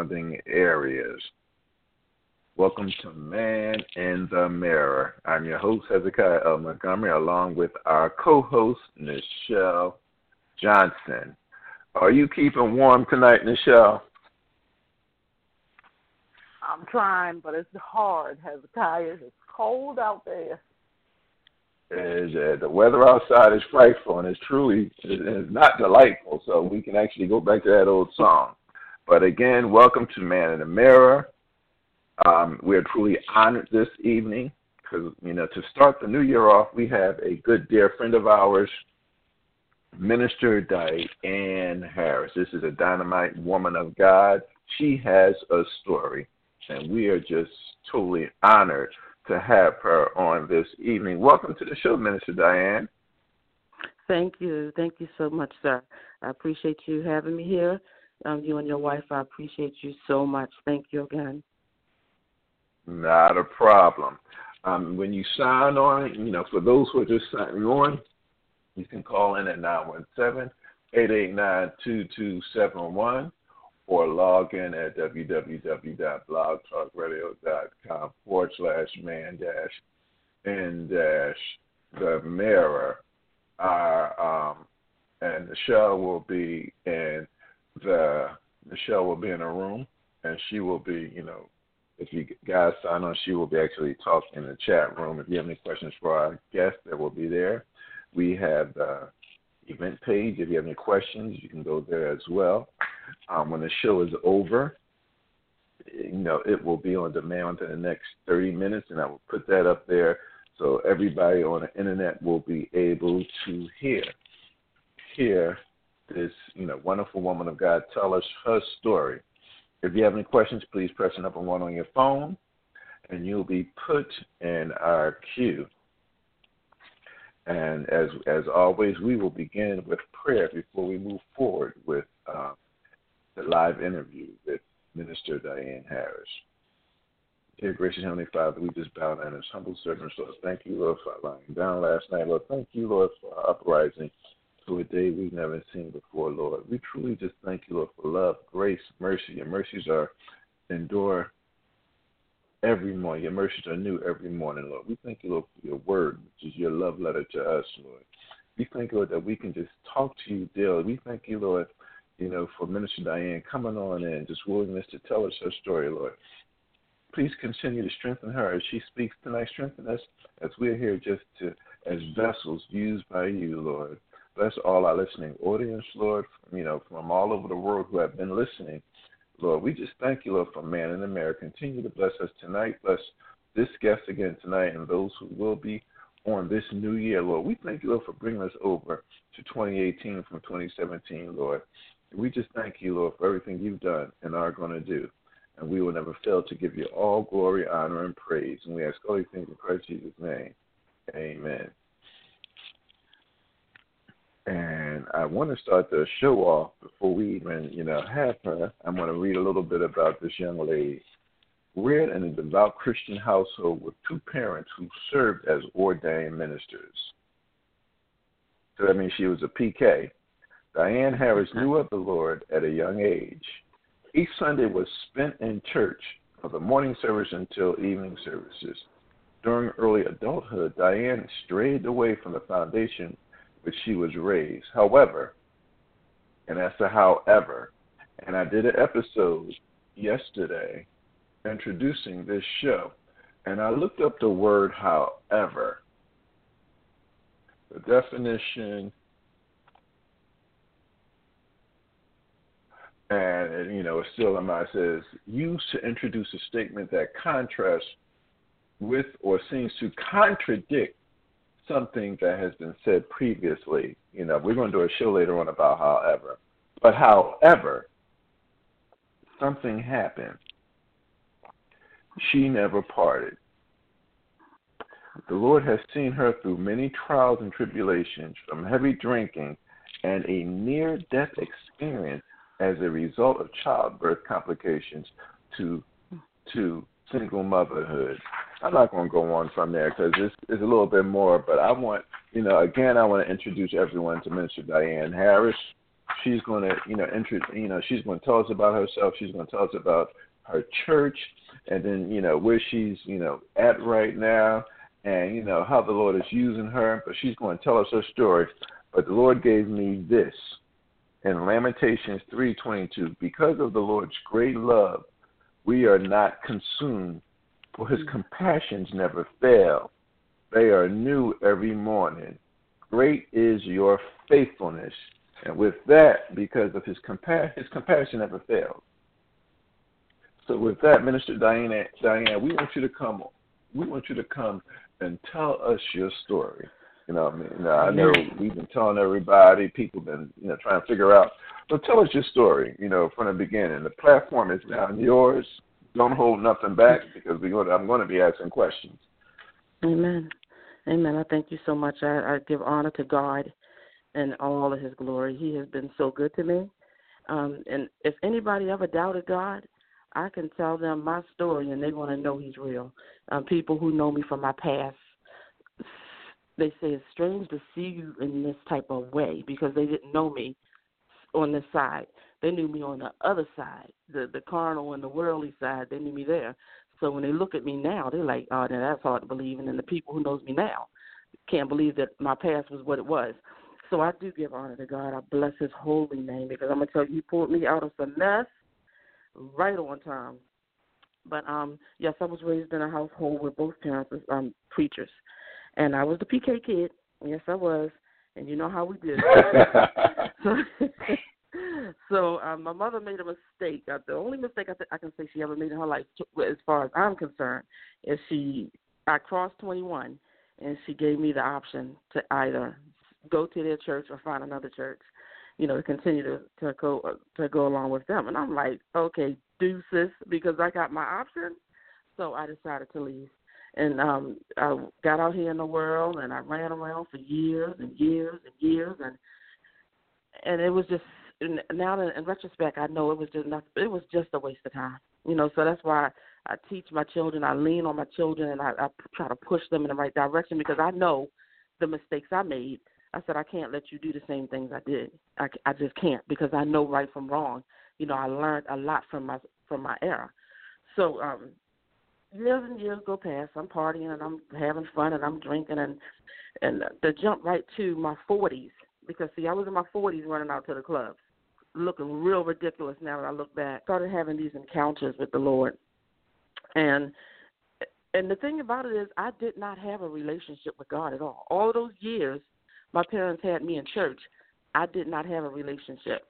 surrounding areas. Welcome to Man in the Mirror. I'm your host, Hezekiah L. Montgomery, along with our co host, Nichelle Johnson. Are you keeping warm tonight, Nichelle? I'm trying, but it's hard, Hezekiah. It's cold out there. Is uh, the weather outside is frightful and it's truly it's not delightful. So we can actually go back to that old song. But again, welcome to Man in the Mirror. Um, we are truly honored this evening because you know to start the new year off, we have a good dear friend of ours, Minister Diane Harris. This is a dynamite woman of God. She has a story, and we are just totally honored to have her on this evening. Welcome to the show, Minister Diane. Thank you. Thank you so much, sir. I appreciate you having me here. Um, you and your wife, I appreciate you so much. Thank you again. Not a problem. Um, when you sign on, you know, for those who are just signing on, you can call in at 917 889 2271 or log in at www.blogtalkradio.com forward slash man dash in dash the mirror. Our, um, and the show will be in the show will be in a room and she will be, you know, if you guys sign on, she will be actually talking in the chat room. If you have any questions for our guests that will be there, we have the event page. If you have any questions, you can go there as well. Um, when the show is over, you know, it will be on demand in the next 30 minutes, and I will put that up there so everybody on the internet will be able to hear hear this, you know, wonderful woman of God tell us her story. If you have any questions, please press the number one on your phone, and you'll be put in our queue. And as as always, we will begin with prayer before we move forward with uh, the live interview with Minister Diane Harris. Dear gracious Heavenly Father, we just bow down as humble servants, Lord. Thank you, Lord, for lying down last night, Lord. Thank you, Lord, for uprising to a day we've never seen before, Lord. We truly just thank you, Lord, for love, grace, mercy. Your mercies are endure every morning. Your mercies are new every morning, Lord. We thank you, Lord, for your word, which is your love letter to us, Lord. We thank you, Lord, that we can just talk to you daily. We thank you, Lord, you know, for Minister Diane coming on and just willingness to tell us her story, Lord. Please continue to strengthen her as she speaks tonight. Strengthen us as we're here just to as vessels used by you, Lord. Bless all our listening audience, Lord, you know, from all over the world who have been listening. Lord, we just thank you, Lord, for Man in the Mirror. Continue to bless us tonight. Bless this guest again tonight and those who will be on this new year, Lord. We thank you, Lord, for bringing us over to 2018 from 2017, Lord. We just thank you, Lord, for everything you've done and are going to do. And we will never fail to give you all glory, honor, and praise. And we ask all these things in Christ Jesus' name. Amen. And I want to start the show off before we even, you know, have her. I'm going to read a little bit about this young lady. Reared in a devout Christian household with two parents who served as ordained ministers. So that means she was a PK. Diane Harris knew of the Lord at a young age. Each Sunday was spent in church from the morning service until evening services. During early adulthood, Diane strayed away from the foundation which she was raised. However, and that's a however, and I did an episode yesterday introducing this show, and I looked up the word however. The definition and you know, it's still in my says used to introduce a statement that contrasts with or seems to contradict something that has been said previously. You know, we're going to do a show later on about however, but however, something happened. She never parted. The Lord has seen her through many trials and tribulations, from heavy drinking and a near death experience as a result of childbirth complications to to single motherhood. I'm not going to go on from there because this is a little bit more, but I want, you know, again, I want to introduce everyone to Minister Diane Harris. she's going to, you know, enter, you know, she's going to tell us about herself. She's going to tell us about her church, and then, you know, where she's, you know, at right now, and you know how the Lord is using her. But she's going to tell us her story. But the Lord gave me this in Lamentations 3:22. Because of the Lord's great love, we are not consumed, for His mm. compassions never fail. They are new every morning. Great is your faithfulness. And with that, because of his compassion, his compassion never fails. So with that, Minister Diana, Diane, we want you to come. We want you to come and tell us your story. You know, I mean, I know we've been telling everybody, people been, you know, trying to figure out. But tell us your story. You know, from the beginning. The platform is now yours. Don't hold nothing back because we I'm going to be asking questions. Amen. Amen. I thank you so much. I, I give honor to God and all of His glory. He has been so good to me. Um, and if anybody ever doubted God, I can tell them my story and they're going to know He's real. Um, people who know me from my past, they say it's strange to see you in this type of way because they didn't know me on this side. They knew me on the other side, the the carnal and the worldly side. They knew me there. So when they look at me now, they're like, "Oh, now that's hard to believe." And then the people who knows me now can't believe that my past was what it was. So I do give honor to God. I bless His holy name because I'm gonna tell you, He pulled me out of some mess right on time. But um, yes, I was raised in a household where both parents were um preachers, and I was the PK kid. Yes, I was, and you know how we did. so, so um, my mother made a mistake. Uh, the only mistake I, th- I can say she ever made in her life, as far as I'm concerned, is she I crossed 21, and she gave me the option to either go to their church or find another church, you know, to continue to to go to go along with them. And I'm like, okay, deuces, because I got my option. So I decided to leave, and um I got out here in the world, and I ran around for years and years and years, and and it was just now that in retrospect, I know it was just not, it was just a waste of time. You know, so that's why I teach my children. I lean on my children, and I, I try to push them in the right direction because I know the mistakes I made. I said I can't let you do the same things I did. I, I just can't because I know right from wrong. You know, I learned a lot from my from my era. So um years and years go past. I'm partying and I'm having fun and I'm drinking and and to jump right to my 40s because see I was in my 40s running out to the clubs looking real ridiculous now that I look back. Started having these encounters with the Lord, and and the thing about it is, I did not have a relationship with God at all. All those years, my parents had me in church. I did not have a relationship.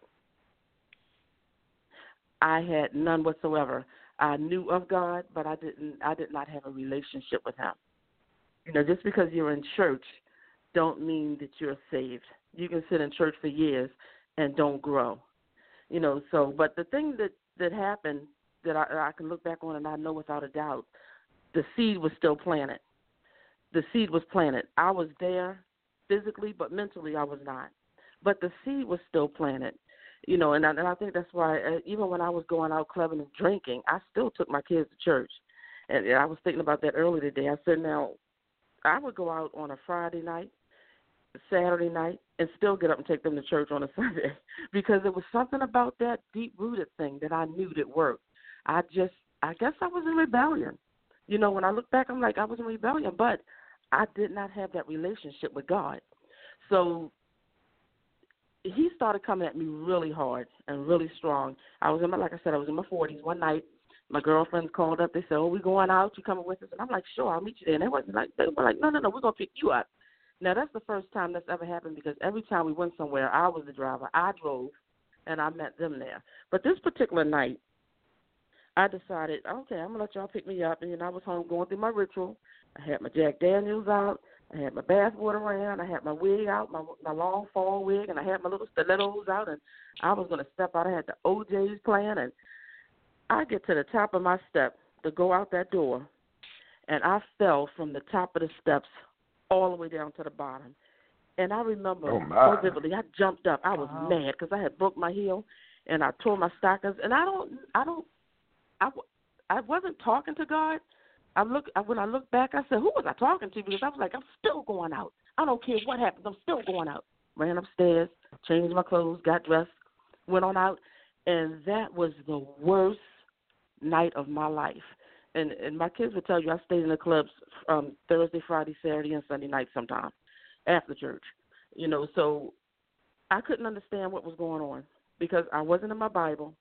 I had none whatsoever. I knew of God, but I didn't. I did not have a relationship with Him. You know, just because you're in church, don't mean that you're saved. You can sit in church for years and don't grow you know. So, but the thing that that happened that I, I can look back on and I know without a doubt, the seed was still planted. The seed was planted. I was there physically, but mentally I was not. But the seed was still planted, you know. And I, and I think that's why uh, even when I was going out clubbing and drinking, I still took my kids to church. And I was thinking about that earlier today. I said, now I would go out on a Friday night Saturday night and still get up and take them to church on a Sunday because it was something about that deep rooted thing that I knew that worked. I just I guess I was in rebellion. You know, when I look back I'm like I was in rebellion, but I did not have that relationship with God. So he started coming at me really hard and really strong. I was in my like I said, I was in my forties one night. My girlfriends called up, they said, Oh, we going out, you coming with us? And I'm like, Sure, I'll meet you there and they wasn't like they were like, No, no, no, we're gonna pick you up. Now that's the first time that's ever happened because every time we went somewhere, I was the driver. I drove, and I met them there. But this particular night, I decided, okay, I'm gonna let y'all pick me up, and know, I was home going through my ritual. I had my Jack Daniels out. I had my bathwater around. I had my wig out, my my long fall wig, and I had my little stilettos out, and I was gonna step out. I had the O'Jays playing, and I get to the top of my step to go out that door, and I fell from the top of the steps all the way down to the bottom. And I remember oh so vividly. I jumped up. I was wow. mad because I had broke my heel, and I tore my stockings. And I don't, I don't, I, I wasn't talking to God. I look when I look back. I said, "Who was I talking to?" Because I was like, "I'm still going out. I don't care what happens. I'm still going out." Ran upstairs, changed my clothes, got dressed, went on out, and that was the worst night of my life. And and my kids would tell you I stayed in the clubs um Thursday, Friday, Saturday, and Sunday night sometimes after church. You know, so I couldn't understand what was going on because I wasn't in my Bible.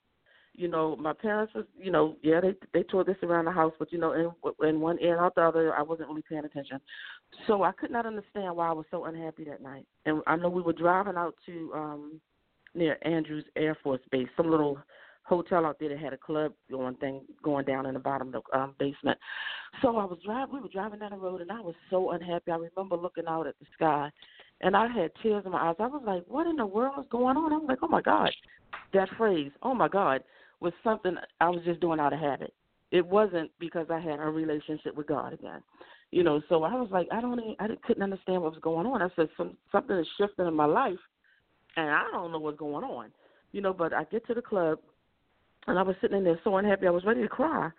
You know, my parents was, you know, yeah, they they tore this around the house, but you know, in in one ear and out the other, I wasn't really paying attention. So I could not understand why I was so unhappy that night. And I know we were driving out to um near Andrews Air Force Base, some little hotel out there that had a club going thing going down in the bottom of the um, basement. So I was driving. We were driving down the road, and I was so unhappy. I remember looking out at the sky, and I had tears in my eyes. I was like, "What in the world is going on?" I was like, "Oh my God!" That phrase, "Oh my God," was something I was just doing out of habit. It wasn't because I had a relationship with God again, you know. So I was like, I don't, even, I couldn't understand what was going on. I said, some something is shifting in my life, and I don't know what's going on, you know. But I get to the club, and I was sitting in there so unhappy. I was ready to cry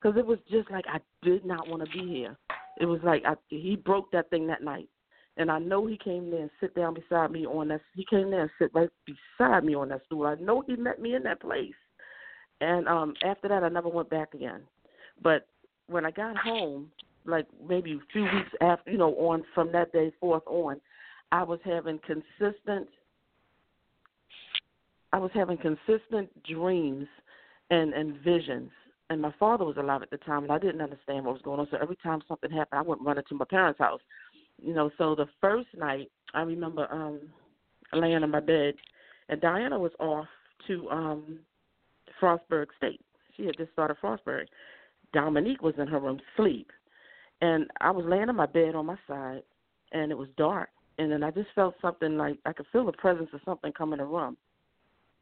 because it was just like I did not want to be here. It was like I, he broke that thing that night, and I know he came there and sit down beside me on that. He came there and sit right beside me on that stool. I know he met me in that place, and um after that I never went back again. But when I got home, like maybe a few weeks after, you know, on from that day forth on, I was having consistent. I was having consistent dreams and and visions. And my father was alive at the time, and I didn't understand what was going on. So every time something happened, I went running to my parents' house. You know, so the first night, I remember um laying in my bed, and Diana was off to um Frostburg State. She had just started Frostburg. Dominique was in her room sleep, and I was laying in my bed on my side, and it was dark. And then I just felt something like I could feel the presence of something come in the room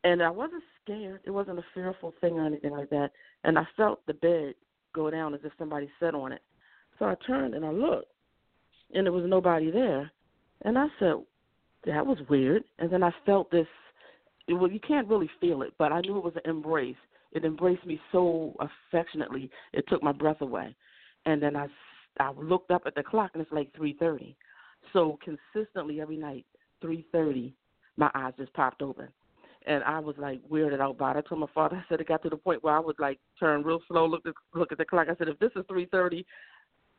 and I wasn't scared. It wasn't a fearful thing or anything like that. And I felt the bed go down as if somebody sat on it. So I turned and I looked, and there was nobody there. And I said, that was weird. And then I felt this. Well, you can't really feel it, but I knew it was an embrace. It embraced me so affectionately, it took my breath away. And then I, I looked up at the clock, and it's like 3:30. So consistently every night, 3:30, my eyes just popped open and I was like weirded out by it. I told my father, I said it got to the point where I would like turn real slow, look at look at the clock. I said, if this is three thirty,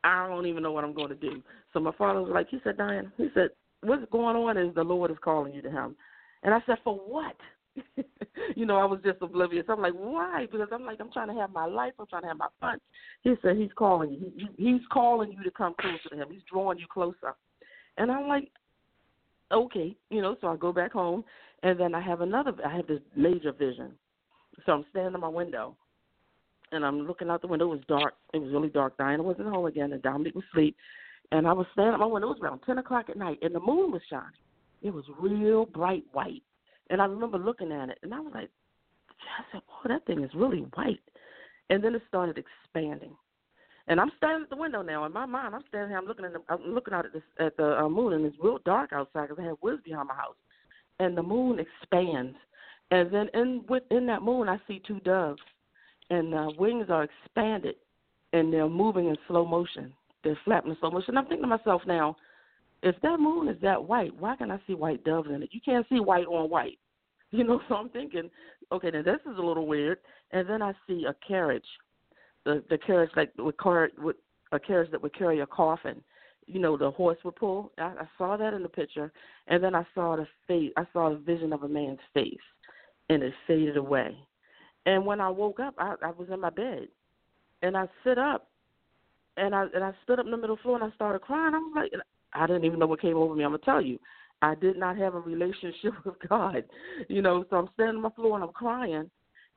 I don't even know what I'm going to do. So my father was like, he said, Diane, he said, what's going on is the Lord is calling you to Him, and I said, for what? you know, I was just oblivious. I'm like, why? Because I'm like, I'm trying to have my life. I'm trying to have my fun. He said, He's calling you. He, he's calling you to come closer to Him. He's drawing you closer. And I'm like, okay, you know. So I go back home and then I have another. I have this major vision. So I'm standing in my window, and I'm looking out the window. It was dark. It was really dark. Diana wasn't home again, and Dominique was asleep. And I was standing at my window. It was around ten o'clock at night, and the moon was shining. It was real bright white. And I remember looking at it, and I was like, I said, "Oh, that thing is really white." And then it started expanding. And I'm standing at the window now. In my mind, I'm standing here. I'm looking at the, I'm looking out at this at the uh, moon, and it's real dark outside because I have woods behind my house and the moon expands. And then in within that moon, I see two doves, and the wings are expanded, and they're moving in slow motion. They're flapping in slow motion. I'm thinking to myself now, if that moon is that white, why can I see white doves in it? You can't see white on white, you know. So I'm thinking, okay, now this is a little weird. And then I see a carriage, the the carriage like with car with a carriage that would carry a coffin, you know the horse would pull. I, I saw that in the picture, and then I saw the face. I saw the vision of a man's face, and it faded away. And when I woke up, I, I was in my bed, and I sit up, and I and I stood up in the middle floor, and I started crying. I was like, I didn't even know what came over me. I'm gonna tell you, I did not have a relationship with God, you know. So I'm standing on the floor and I'm crying,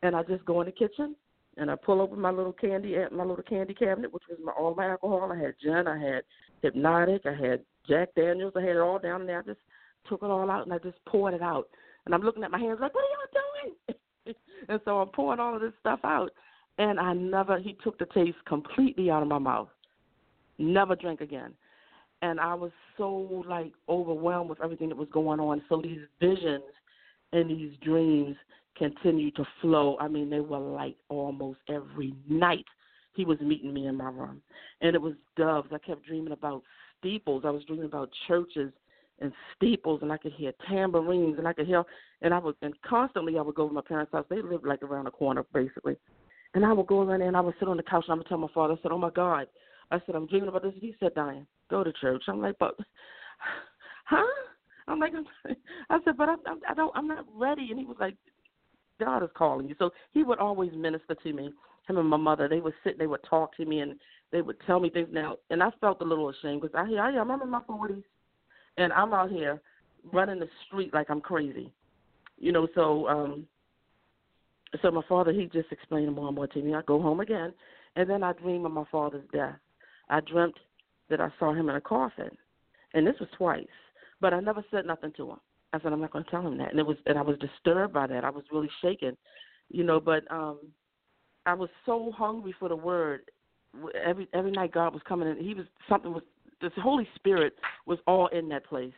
and I just go in the kitchen and I pull open my little candy my little candy cabinet, which was my all my alcohol. I had gin, I had Hpnotiq, I had Jack Daniels, I had it all down there. I just took it all out and I just poured it out. And I'm looking at my hands like, what are y'all doing? and so I'm pouring all of this stuff out, and I never. He took the taste completely out of my mouth. Never drank again. And I was so like overwhelmed with everything that was going on. So these visions and these dreams continued to flow. I mean, they were like almost every night he was meeting me in my room. And it was doves. I kept dreaming about steeples. I was dreaming about churches and steeples, and I could hear tambourines, and I could hear, and I would, and constantly I would go to my parents' house. They lived like around the corner, basically, and I would go around there and I would sit on the couch and I would tell my father, I said, "Oh my God," I said, "I'm dreaming about this." He said, "Diane, go to church." I'm like, "But, huh?" I'm like, I said, "But I, I, I don't, I'm not ready." And he was like, "God is calling you." So he would always minister to me. Him and my mother, they would sit, they would talk to me, and they would tell me things now, and I felt a little ashamed because I here I am, I'm in my forties, and I'm out here running the street like I'm crazy, you know. So, um, so my father he just explained more and more to me. I go home again, and then I dream of my father's death. I dreamt that I saw him in a coffin, and this was twice, but I never said nothing to him. I said I'm not going to tell him that, and it was, and I was disturbed by that. I was really shaken, you know. But um, I was so hungry for the word every every night God was coming in. He was something was the Holy Spirit was all in that place.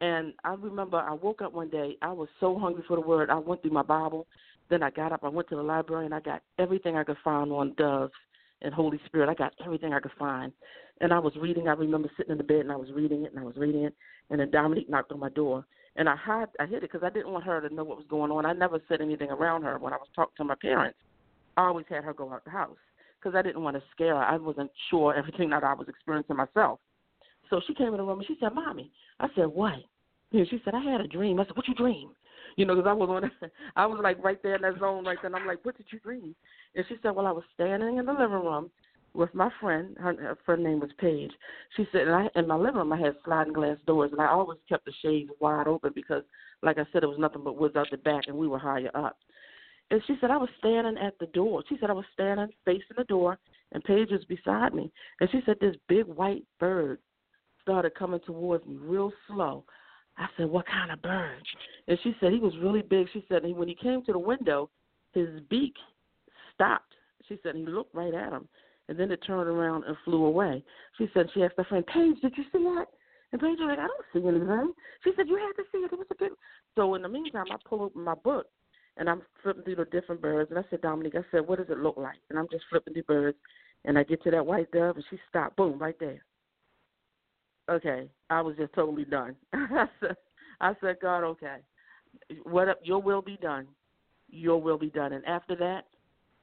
And I remember I woke up one day. I was so hungry for the Word. I went through my Bible. Then I got up. I went to the library and I got everything I could find on doves and Holy Spirit. I got everything I could find. And I was reading. I remember sitting in the bed and I was reading it and I was reading it. And then Dominique knocked on my door. And I hid, I hid it because I didn't want her to know what was going on. I never said anything around her when I was talking to my parents. I always had her go out the house because I didn't want to scare her. I wasn't sure everything that I was experiencing myself. So she came in the room and she said, "Mommy," I said, "What?" And she said, "I had a dream." I said, "What you dream?" You know, because I was on, I was like right there in that zone right then. I'm like, "What did you dream?" And she said, "Well, I was standing in the living room with my friend. Her, her friend name was Paige. She said, and I in my living room I had sliding glass doors, and I always kept the shades wide open because, like I said, it was nothing but woods out the back, and we were higher up. And she said, I was standing at the door. She said, I was standing facing the door, and Paige was beside me. And she said, this big white bird started coming towards me real slow. I said, What kind of bird? And she said, He was really big. She said, When he came to the window, his beak stopped. She said, He looked right at him. And then it turned around and flew away. She said, She asked her friend, Paige, did you see that? And Paige was like, I don't see anything. She said, You had to see it. It was a big. So in the meantime, I pull open my book and I'm flipping through the different birds. And I said, Dominique, I said, what does it look like? And I'm just flipping through birds, and I get to that white dove, and she stopped. Boom, right there. Okay, I was just totally done. I said, I said, God, okay, what up? Your will be done. Your will be done. And after that,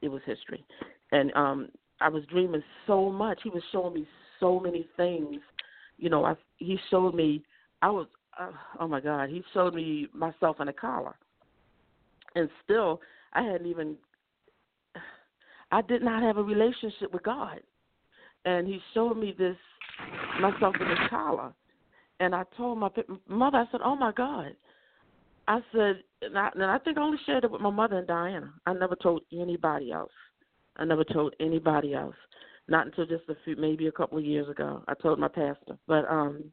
it was history. And um, I was dreaming so much. He was showing me so many things. You know, I he showed me. I was, uh, oh my God, he showed me myself in a collar and still I hadn't even I did not have a relationship with God. And he showed me this myself in a collar. And I told my mother, I said, "Oh my God!" I said, and I, and I think I only shared it with my mother and Diana. I never told anybody else. I never told anybody else. Not until just a few, maybe a couple of years ago. I told my pastor. But um,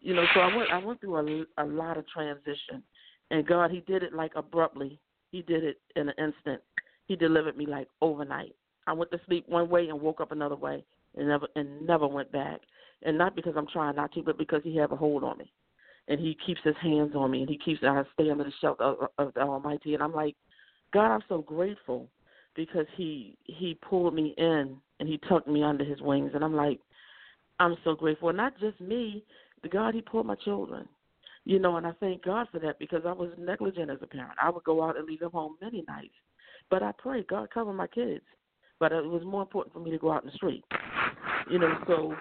you know, so I went. I went through a, a lot of transition, and God, He did it like abruptly. He did it in an instant. He delivered me like overnight. I went to sleep one way and woke up another way and never and never went back. And not because I'm trying not to, but because he have a hold on me. And he keeps his hands on me and he keeps I stay under the shelter of, of the Almighty and I'm like, God, I'm so grateful because he he pulled me in and he tucked me under his wings and I'm like, I'm so grateful. Not just me, the God he pulled my children. You know, and I thank God for that because I was negligent as a parent. I would go out and leave them home many nights. But I pray, God cover my kids. But it was more important for me to go out in the street. You know, so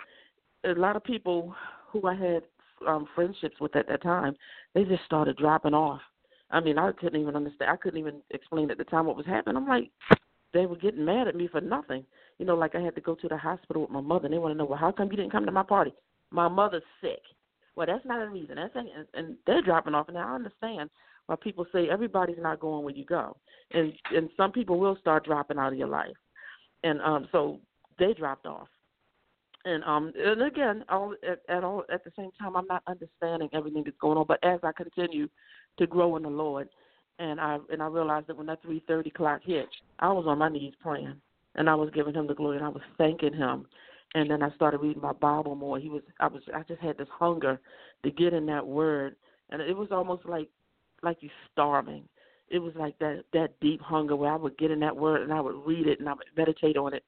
a lot of people who I had um friendships with at that time, they just started dropping off. I mean, I couldn't even understand. I couldn't even explain at the time what was happening. I'm like, they were getting mad at me for nothing. You know, like I had to go to the hospital with my mother, and they want to know, well, how come you didn't come to my party? My mother's sick. Well, that's not a reason. That's and, and they're dropping off. Now I understand why people say everybody's not going where you go, and and some people will start dropping out of your life, and um so they dropped off, and um and again all at, at all at the same time I'm not understanding everything that's going on, but as I continue to grow in the Lord, and I and I realized that when that three thirty clock hit, I was on my knees praying, and I was giving Him the glory, and I was thanking Him and then I started reading my Bible more. He was I was I just had this hunger to get in that word and it was almost like like you starving. It was like that that deep hunger where I would get in that word and I would read it and I would meditate on it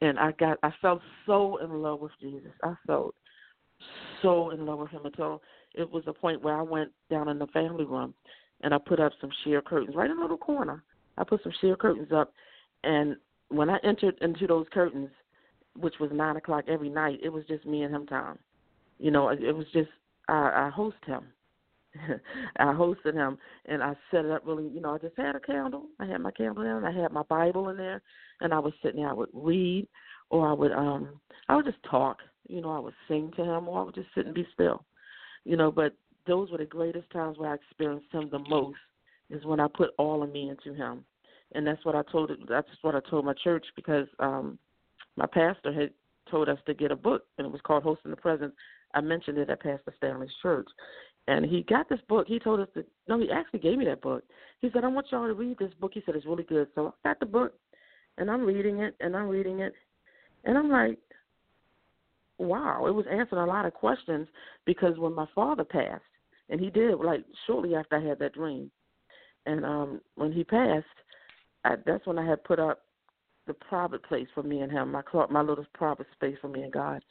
and I got I felt so in love with Jesus. I felt so in love with him until it was a point where I went down in the family room and I put up some sheer curtains right in a little corner. I put some sheer curtains up, and when I entered into those curtains, which was nine o'clock every night, it was just me and him time. You know, it was just I, I host him. I hosted him and I set it up really, you know, I just had a candle. I had my candle in, I had my Bible in there and I was sitting there, I would read or I would um I would just talk, you know, I would sing to him or I would just sit and be still. You know, but those were the greatest times where I experienced him the most is when I put all of me into him. And that's what I told that's what I told my church because um my pastor had told us to get a book and it was called Hosting the Presence. I mentioned it at Pastor Stanley's church. And he got this book. He told us that no, he actually gave me that book. He said, I want y'all to read this book. He said it's really good. So I got the book and I'm reading it and I'm reading it and I'm like, Wow, it was answering a lot of questions because when my father passed, and he did like shortly after I had that dream. And um when he passed, I, that's when I had put up the private place for me and him, my my little private space for me and God.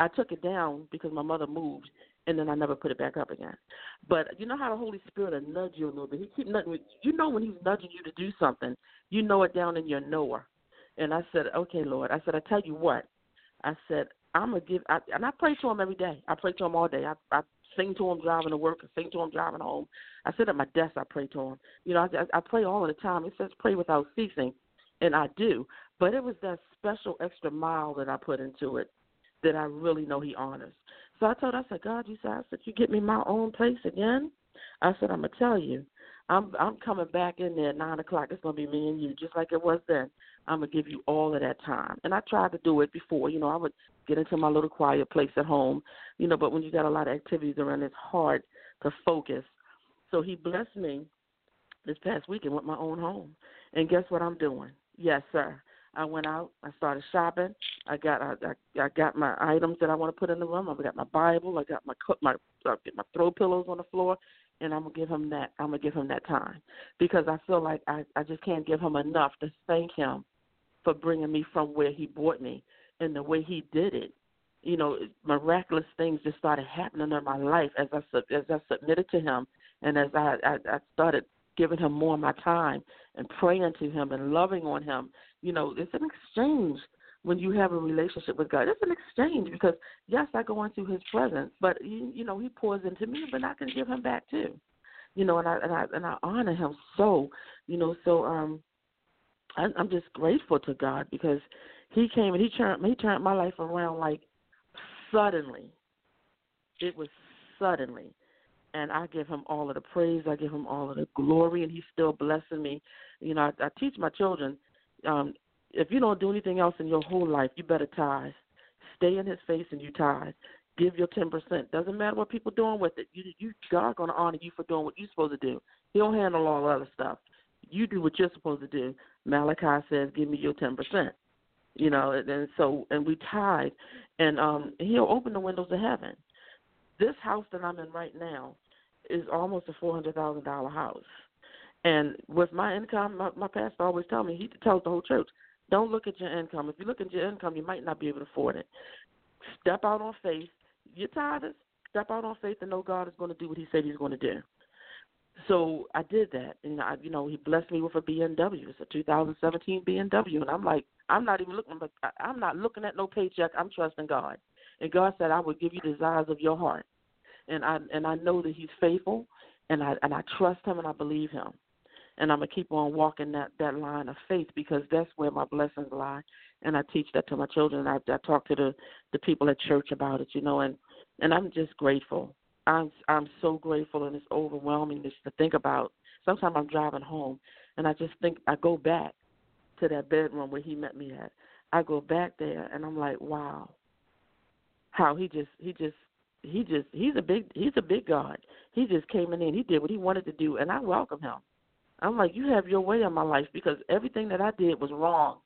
I took it down because my mother moved, and then I never put it back up again. But you know how the Holy Spirit will nudge you a little bit. He keep nudging. You know when He's nudging you to do something, you know it down in your knower. And I said, okay, Lord. I said, I tell you what. I said, I'm gonna give. I, and I pray to Him every day. I pray to Him all day. I, I sing to Him driving to work. I sing to Him driving home. I sit at my desk. I pray to Him. You know, I, I pray all the time. It says pray without ceasing, and I do. But it was that special extra mile that I put into it that I really know He honors. So I told I said, God, you said, I said, you get me my own place again. I said, I'm gonna tell you, I'm I'm coming back in there at nine o'clock. It's gonna be me and you, just like it was then. I'm gonna give you all of that time. And I tried to do it before. You know, I would get into my little quiet place at home. You know, but when you got a lot of activities around, it's hard to focus. So he blessed me this past weekend with my own home. And guess what I'm doing? Yes, sir. I went out. I started shopping. I got I, I, I got my items that I want to put in the room. I got my Bible. I got my my I get my throw pillows on the floor, and I'm gonna give him that. I'm gonna give him that time because I feel like I I just can't give him enough to thank him for bringing me from where he brought me and the way he did it. You know, miraculous things just started happening in my life as I as I submitted to him and as I I, I started giving him more of my time and praying to him and loving on him. You know, it's an exchange when you have a relationship with God. It's an exchange because yes, I go into His presence, but you, you know He pours into me, but I can give Him back too. You know, and I and I and I honor Him so. You know, so um, I, I'm just grateful to God because He came and He turned He turned my life around like suddenly. It was suddenly and I give him all of the praise. I give him all of the glory, and he's still blessing me. You know, I, I teach my children, um, if you don't do anything else in your whole life, you better tithe. Stay in His face and you tithe. Give your ten percent. Doesn't matter what people doing with it. You, you, God gonna honor you for doing what you're supposed to do. He don't handle all the other stuff. You do what you're supposed to do. Malachi says, "Give me your ten percent." You know, and, and so and we tithe, and um, He'll open the windows of heaven. This house that I'm in right now is almost a four hundred thousand dollar house. And with my income, my, my pastor always tell me, he tells the whole church, don't look at your income. If you look at your income, you might not be able to afford it. Step out on faith. You're tired step out on faith and know God is going to do what He said He's going to do. So I did that, and I, you know, He blessed me with a BMW. It's a 2017 BMW, and I'm like, I'm not even looking, but I'm not looking at no paycheck. I'm trusting God, and God said I would give you desires of your heart, and I and I know that He's faithful, and I and I trust Him and I believe Him and I'm gonna keep on walking that that line of faith because that's where my blessings lie. And I teach that to my children. I, I talk to the the people at church about it, you know, and and I'm just grateful. I'm I'm so grateful, and it's overwhelming just to think about. Sometimes I'm driving home, and I just think I go back to that bedroom where he met me at. I go back there, and I'm like, wow, how he just he just he just he's a big he's a big God. He just came in and he did what he wanted to do, and I welcome him. I'm like, you have your way in my life because everything that I did was wrong.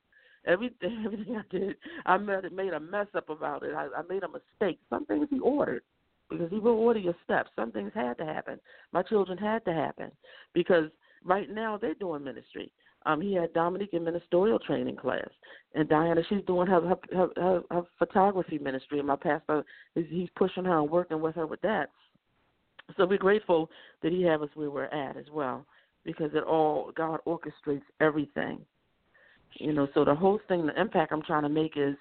Everything, everything I did, I made, made a mess up about it. I, I made a mistake. Some things he ordered because he will order your steps. Some things had to happen. My children had to happen because right now they're doing ministry. Um, he had Dominique in ministerial training class, and Diana, she's doing her her, her, her, her photography ministry, and my pastor is he's pushing her and working with her with that. So we're grateful that he have us where we're at as well, because it all God orchestrates everything. You know, so the whole thing, the impact I'm trying to make is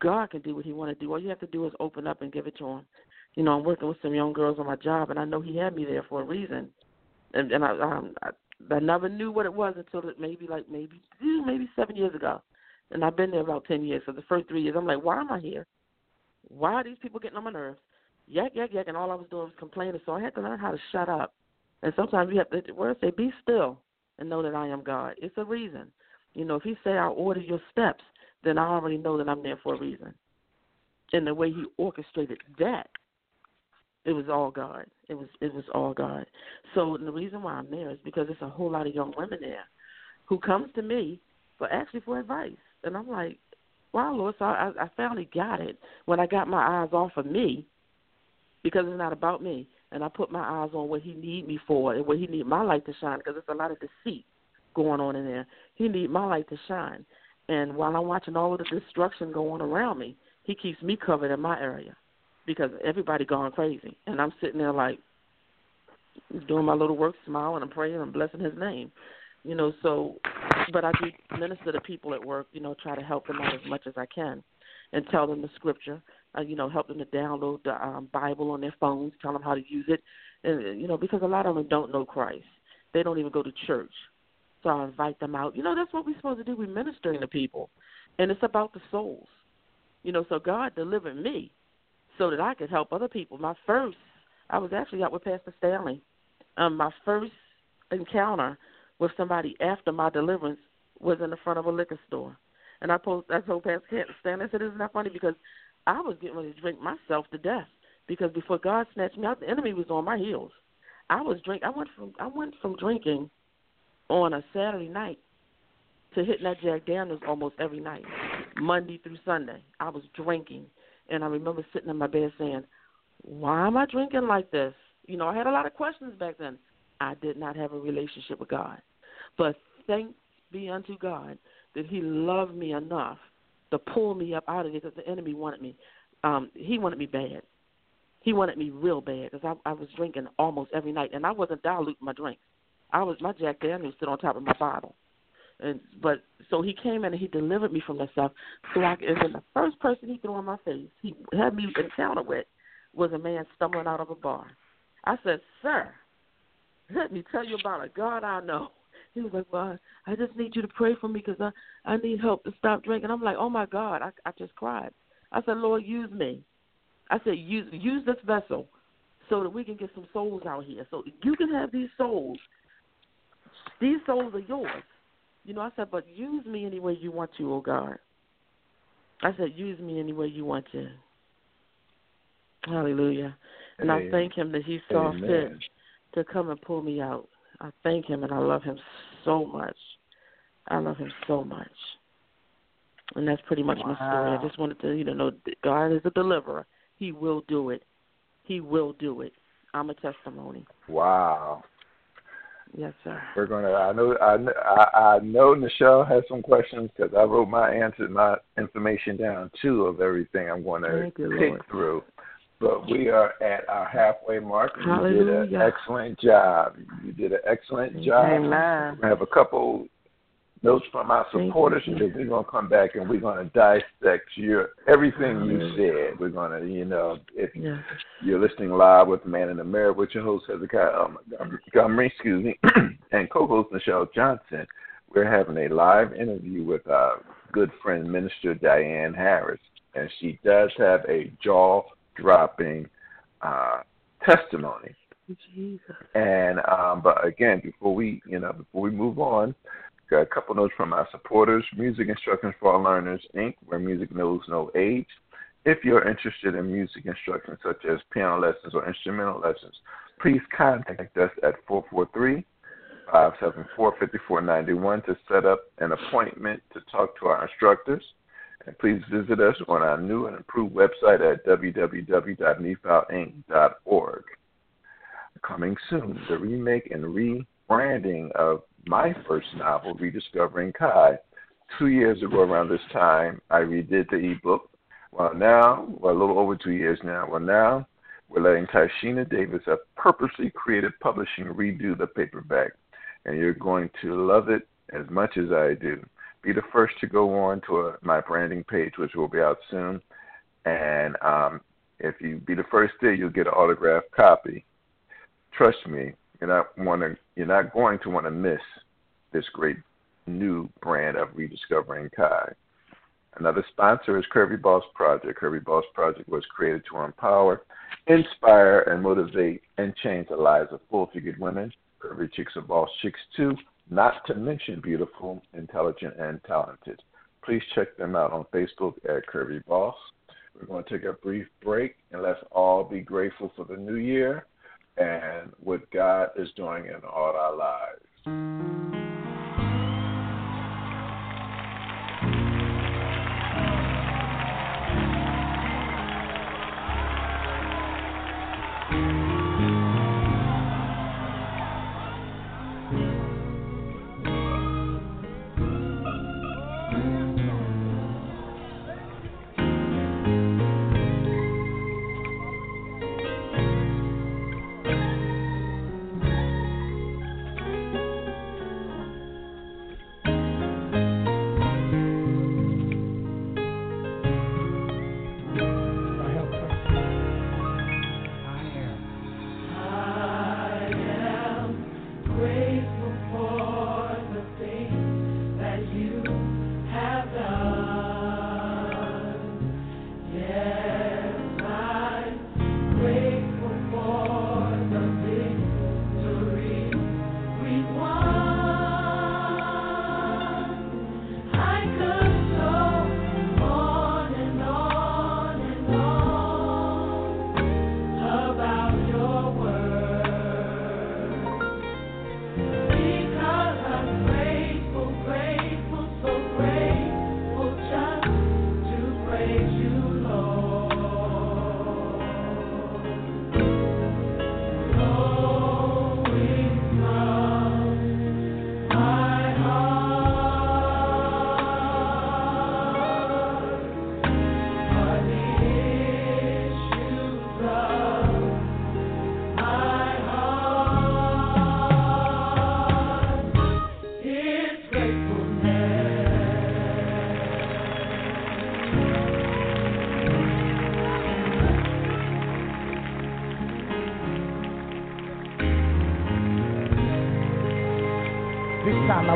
God can do what He want to do. All you have to do is open up and give it to Him. You know, I'm working with some young girls on my job, and I know He had me there for a reason. And, and I, um, I, I never knew what it was until maybe like maybe maybe seven years ago, and I've been there about ten years. So the first three years, I'm like, why am I here? Why are these people getting on my nerves? Yak yak yak, and all I was doing was complaining. So I had to learn how to shut up. And sometimes you have to, where say, be still and know that I am God. It's a reason. You know, if He say I'll order your steps, then I already know that I'm there for a reason. And the way He orchestrated that, it was all God. It was it was all God. So the reason why I'm there is because there's a whole lot of young women there who comes to me for actually for advice, and I'm like, wow, Lord. So I, I finally got it when I got my eyes off of me, because it's not about me, and I put my eyes on what He need me for and what He need my light to shine, because there's a lot of deceit going on in there. He need my light to shine, and while I'm watching all of the destruction go on around me, He keeps me covered in my area because everybody gone crazy, and I'm sitting there like doing my little work, smiling and praying and blessing His name, you know. So, but I do minister to people at work, you know, try to help them out as much as I can, and tell them the scripture, uh, you know, help them to download the um, Bible on their phones, tell them how to use it, and you know, because a lot of them don't know Christ, they don't even go to church. So I invite them out. You know, that's what we're supposed to do. We're ministering to people, and it's about the souls. You know, so God delivered me so that I could help other people. My first, I was actually out with Pastor Stanley. Um, my first encounter with somebody after my deliverance was in the front of a liquor store, and I told I told Pastor Stanley, I said, "Isn't that funny?" Because I was getting ready to drink myself to death because before God snatched me out, the enemy was on my heels. I was drink. I went from I went from drinking on a Saturday night to hitting that Jack Daniels almost every night, Monday through Sunday. I was drinking and I remember sitting in my bed saying, "Why am I drinking like this?" You know, I had a lot of questions back then. I did not have a relationship with God, but thanks be unto God that He loved me enough to pull me up out of it because the enemy wanted me. Um, he wanted me bad. He wanted me real bad because I, I was drinking almost every night, and I wasn't diluting my drinks. I was my Jack Daniels stood on top of my bottle and but so he came in and he delivered me from that stuff. So I and then the first person he threw in my face, he had me encounter with, was a man stumbling out of a bar. I said, "Sir, let me tell you about a God I know." He was like, "Well, I just need you to pray for me because I I need help to stop drinking." I'm like, "Oh my God!" I I just cried. I said, "Lord, use me." I said, "Use use this vessel." So that we can get some souls out here. So you can have these souls. These souls are yours you know, I said, but use me any way you want to, oh God. I said, use me any way you want to. Hallelujah. And Amen. I thank him that he saw Amen. fit to come and pull me out. I thank him and I love him so much. I love him so much. And that's pretty much wow. my story. I just wanted to, you know, God is a deliverer. He will do it. He will do it. I'm a testimony. Wow. Yes, sir. We're gonna. I know. I, I know Nichelle has some questions because I wrote my answer, my information down too of everything I'm going to pick through. But we are at our halfway mark. Hallelujah. You did an excellent job. You did an excellent job. Amen. We have a couple notes from our supporters, and we're going to come back and we're going to dissect your everything you said. We're going to, you know, if yeah. you're listening live with Man in the Mirror with your host Hezekiah um, Montgomery, excuse me, and co-host Nichelle Johnson, we're having a live interview with our good friend Minister Diane Harris, and she does have a jaw-dropping uh, testimony. Jesus. And um, but again, before we, you know, before we move on, Got a couple notes from our supporters Music Instructions for All Learners, Inc., where music knows no age. If you're interested in music instruction, such as piano lessons or instrumental lessons, please contact us at 443 574 5491 to set up an appointment to talk to our instructors. And please visit us on our new and improved website at www.nephilinc.org. Coming soon, the remake and rebranding of my first novel, Rediscovering Kai. Two years ago, around this time, I redid the ebook. Well, now, well, a little over two years now. Well, now we're letting Tashina Davis of Purposely Creative Publishing redo the paperback, and you're going to love it as much as I do. Be the first to go on to a, my branding page, which will be out soon. And um, if you be the first there, you'll get an autographed copy. Trust me, you're not want to, you're not going to want to miss this great new brand of rediscovering Kai. Another sponsor is Curvy Boss Project. Curvy Boss Project was created to empower, inspire, and motivate and change the lives of full-figured women. Curvy chicks are boss chicks too, not to mention beautiful, intelligent, and talented. Please check them out on Facebook at Curvy Boss. We're going to take a brief break and let's all be grateful for the new year and what God is doing in all our lives.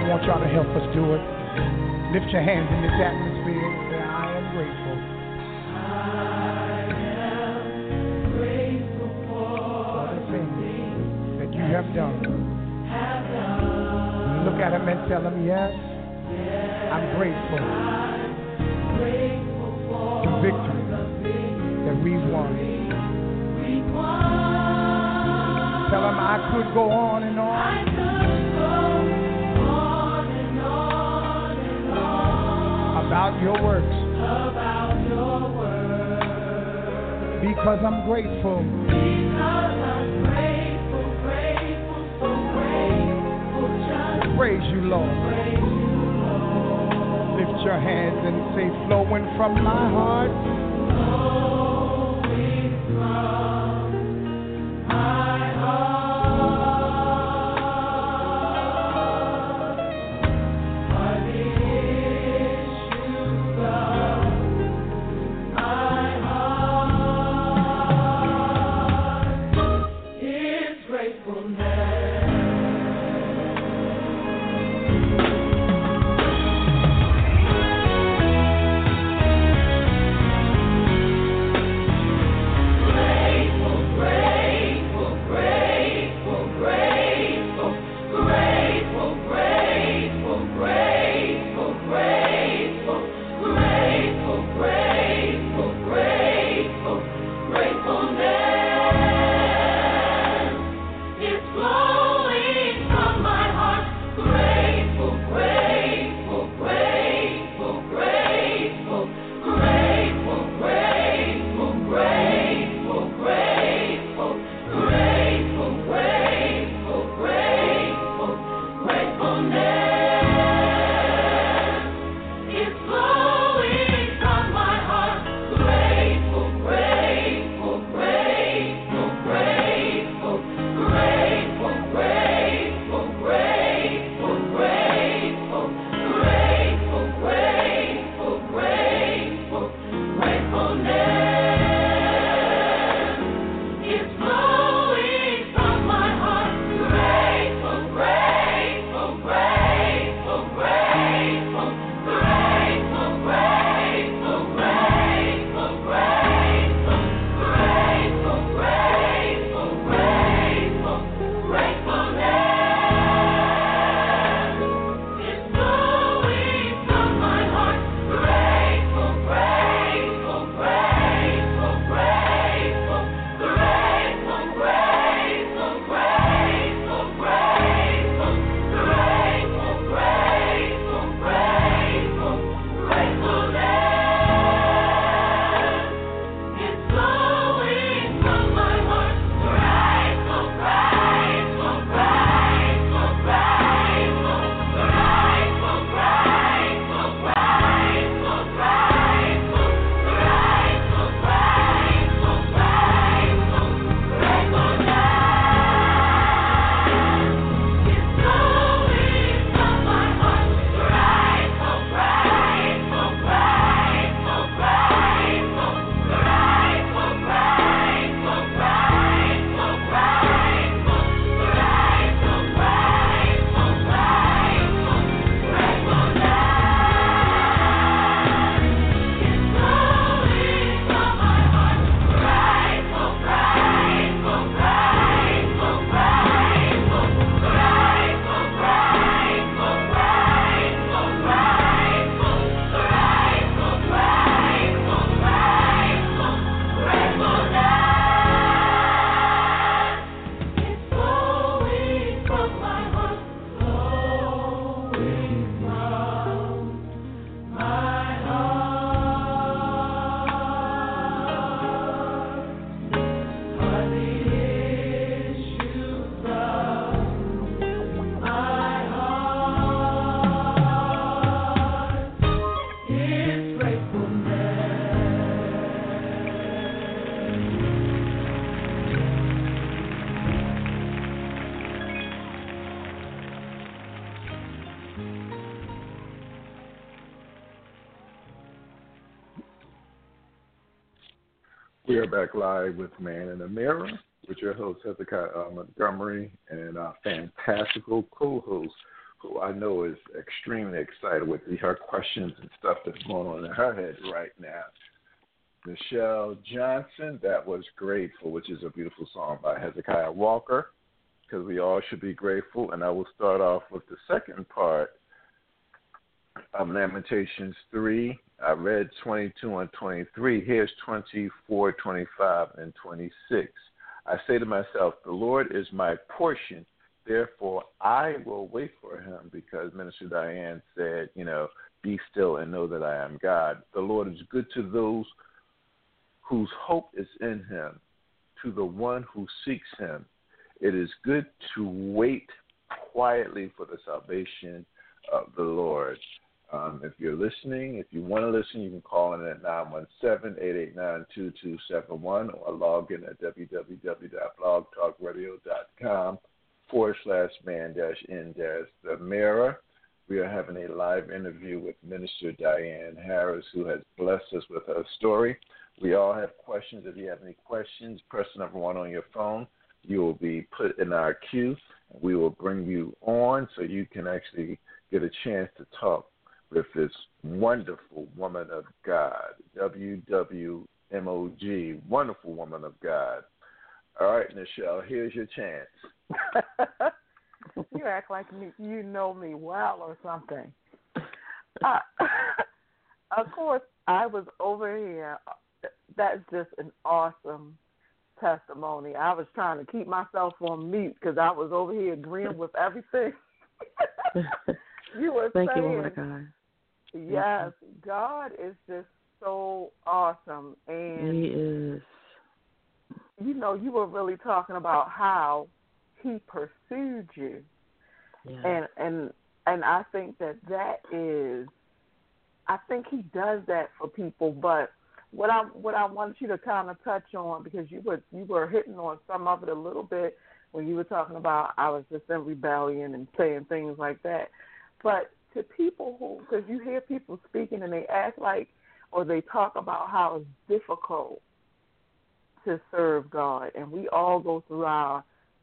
I want y'all to help us do it. Lift your hands Because I'm grateful. Praise you, Lord. Lift your hands and say, flowing from my heart. We are back live with Man in the Mirror with your host Hezekiah uh, Montgomery and our fantastical co-host, who I know is extremely excited with her questions and stuff that's going on in her head right now. Nichelle Johnson, that was grateful, which is a beautiful song by Hezekiah Walker, because we all should be grateful. And I will start off with the second part of Lamentations 3. I read 22 and 23. Here's 24, 25, and 26. I say to myself, The Lord is my portion. Therefore, I will wait for him because Minister Diane said, you know, be still and know that I am God. The Lord is good to those whose hope is in him, to the one who seeks him. It is good to wait quietly for the salvation of the Lord. Um, if you're listening, if you want to listen, you can call in at 917-889-2271 or log in at www.blogtalkradio.com forward slash man dash in dash the mirror. We are having a live interview with Minister Diane Harris, who has blessed us with her story. We all have questions. If you have any questions, press number one on your phone. You will be put in our queue. We will bring you on so you can actually get a chance to talk with this wonderful woman of God, WWMOG, wonderful woman of God. All right, Nichelle, here's your chance. you act like you know me well or something. Uh, of course, I was over here. That's just an awesome testimony. I was trying to keep myself on mute because I was over here agreeing with everything you were Thank saying. you, of God. Yes, God is just so awesome, and He is. You know, you were really talking about how He pursued you, yeah. and and and I think that that is, I think He does that for people. But what I what I want you to kind of touch on because you were you were hitting on some of it a little bit when you were talking about I was just in rebellion and saying things like that, but to people who, because you hear people speaking and they act like, or they talk about how it's difficult to serve God, and we all go through our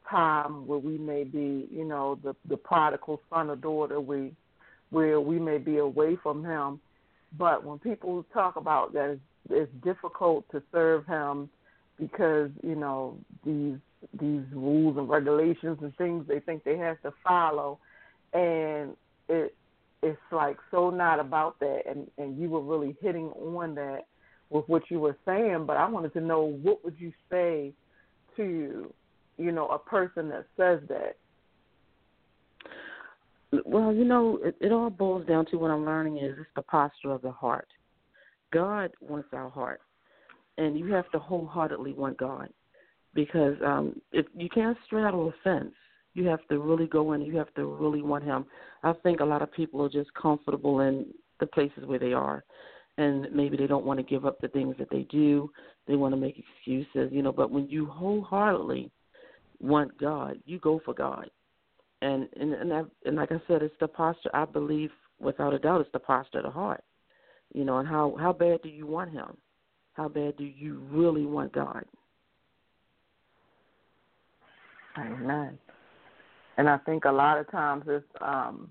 time where we may be, you know, the the prodigal son or daughter, we where we may be away from Him. But when people talk about that, it's, it's difficult to serve Him because you know these these rules and regulations and things they think they have to follow, and it it's like so not about that and and you were really hitting on that with what you were saying but i wanted to know what would you say to you know a person that says that? Well you know it, it all boils down to what i'm learning is it's the posture of the heart. God wants our heart and you have to wholeheartedly want god because um if you can't straddle a fence you have to really go in. You have to really want Him. I think a lot of people are just comfortable in the places where they are, and maybe they don't want to give up the things that they do. They want to make excuses, you know. But when you wholeheartedly want God, you go for God. And and and, I, and like I said, it's the posture. I believe without a doubt, it's the posture of the heart. You know, and how how bad do you want Him? How bad do you really want God? Amen. And I think a lot of times it's um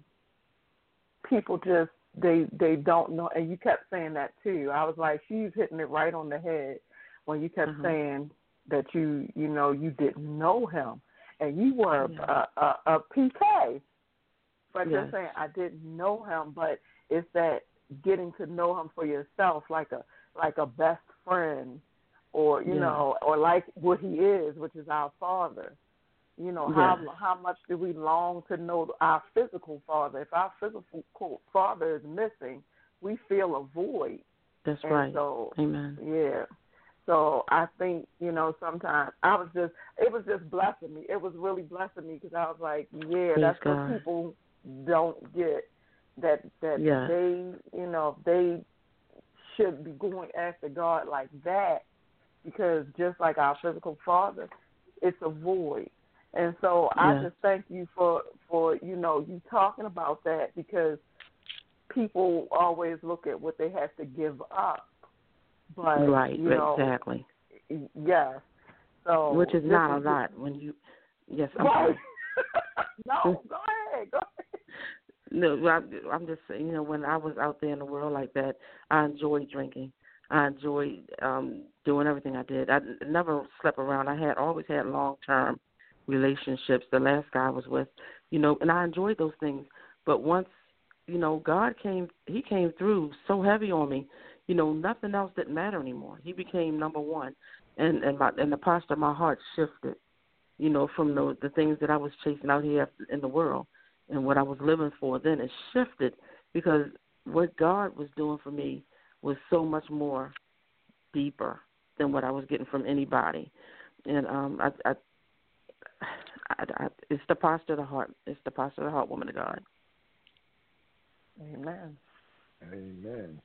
people just they they don't know and you kept saying that too. I was like, she's hitting it right on the head when you kept mm-hmm. saying that you you know you didn't know him and you were yeah. a, a, a PK. But yes. just saying I didn't know him, but it's that getting to know him for yourself like a like a best friend or you yeah. know or like what he is, which is our father. You know, how how much do we long to know our physical father? If our physical father is missing, we feel a void. That's and right. So, Amen. Yeah. So I think you know sometimes I was just it was just blessing me. It was really blessing me because I was like, yeah, Praise that's God. what people don't get. That that they you know they should be going after God like that because just like our physical father, it's a void. And so I yeah. just thank you for for you know you talking about that because people always look at what they have to give up. But right, you know, exactly. Yes. So which is not is a lot when you. Yes, I'm right. no, go ahead. Go ahead. No, I'm, I'm just saying. You know, when I was out there in the world like that, I enjoyed drinking. I enjoyed um doing everything I did. I never slept around. I had always had long term relationships. The last guy I was with, you know, and I enjoyed those things. But once, you know, God came, He came through so heavy on me. You know, nothing else didn't matter anymore. He became number one, and and my and the posture of my heart shifted. You know, from the the things that I was chasing out here in the world, and what I was living for. Then it shifted because what God was doing for me was so much more deeper than what I was getting from anybody. And um I I, I, I it's the posture of the heart. It's the posture of the heart, woman of God. Amen. Amen.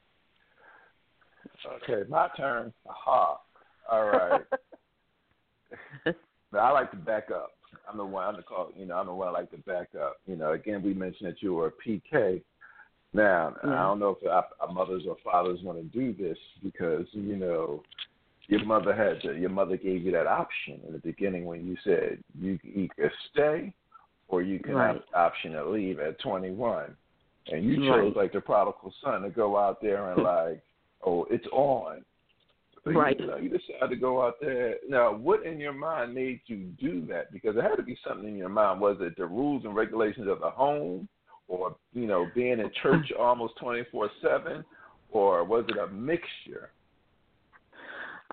Okay, my turn. Aha. All right. now, I like to back up. I'm the one. I'm the call. You know, I'm the one I like to back up. You know, again, we mentioned that you were a PK. Now, yeah. I don't know if our, our mothers or fathers want to do this because you know your mother had to, your mother gave you that option in the beginning when you said you you could stay or you can right. have the option to leave at 21, and you chose like the prodigal son to go out there and like, oh, it's on. So right. You, know, you decided to go out there. Now, what in your mind made you do that? Because it had to be something in your mind. Was it the rules and regulations of the home? or you know being in church almost 24/7 or was it a mixture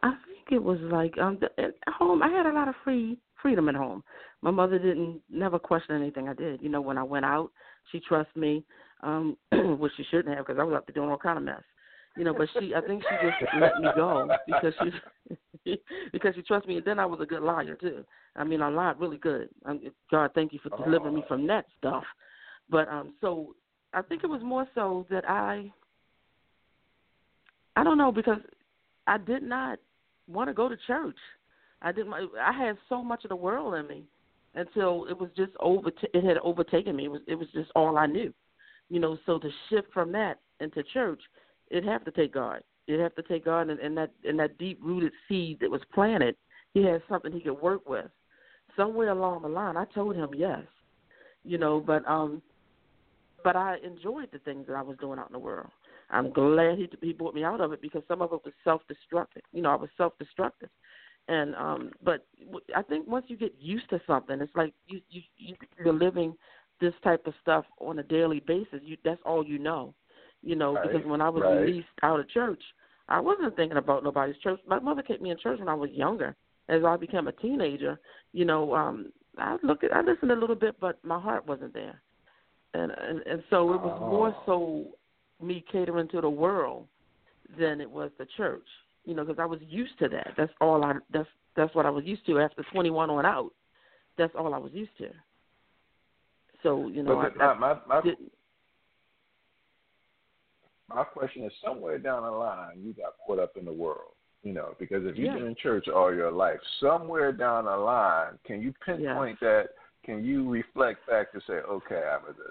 I think it was like um at home I had a lot of free freedom at home. My mother didn't never question anything I did. You know, when I went out, she trusted me, um which she shouldn't have because I was out there doing all kind of mess. You know, but she I think she just let me go because she because she trusted me and then I was a good liar too. I mean, I lied really good. Um, God, thank you for delivering me from that stuff. But um so I think it was more so that I I don't know because I did not want to go to church. I didn't I had so much of the world in me until it was just over it had overtaken me. It was it was just all I knew. You know, so to shift from that into church, it'd have to take God. It'd have to take God and, and that and that deep rooted seed that was planted, he had something he could work with. Somewhere along the line I told him yes. You know, but um but I enjoyed the things that I was doing out in the world. I'm glad he he brought me out of it because some of it was self destructive. You know, I was self destructive, and um, but I think once you get used to something, it's like you you you're living this type of stuff on a daily basis. You that's all you know, you know. Right, because when I was right. released out of church, I wasn't thinking about nobody's church. My mother kept me in church when I was younger. As I became a teenager, you know, um, I look at I listened a little bit, but my heart wasn't there and and, and so it was more so me catering to the world than it was the church. You know, because I was used to that. That's all I. That's that's what I was used to. After 21 on out, that's all I was used to. So you know, but I, my, my, my, my question is somewhere down the line you got caught up in the world. You know, because if you've Yeah. been in church all your life, somewhere down the line, can you pinpoint that? Can you reflect back to say, okay, I was a,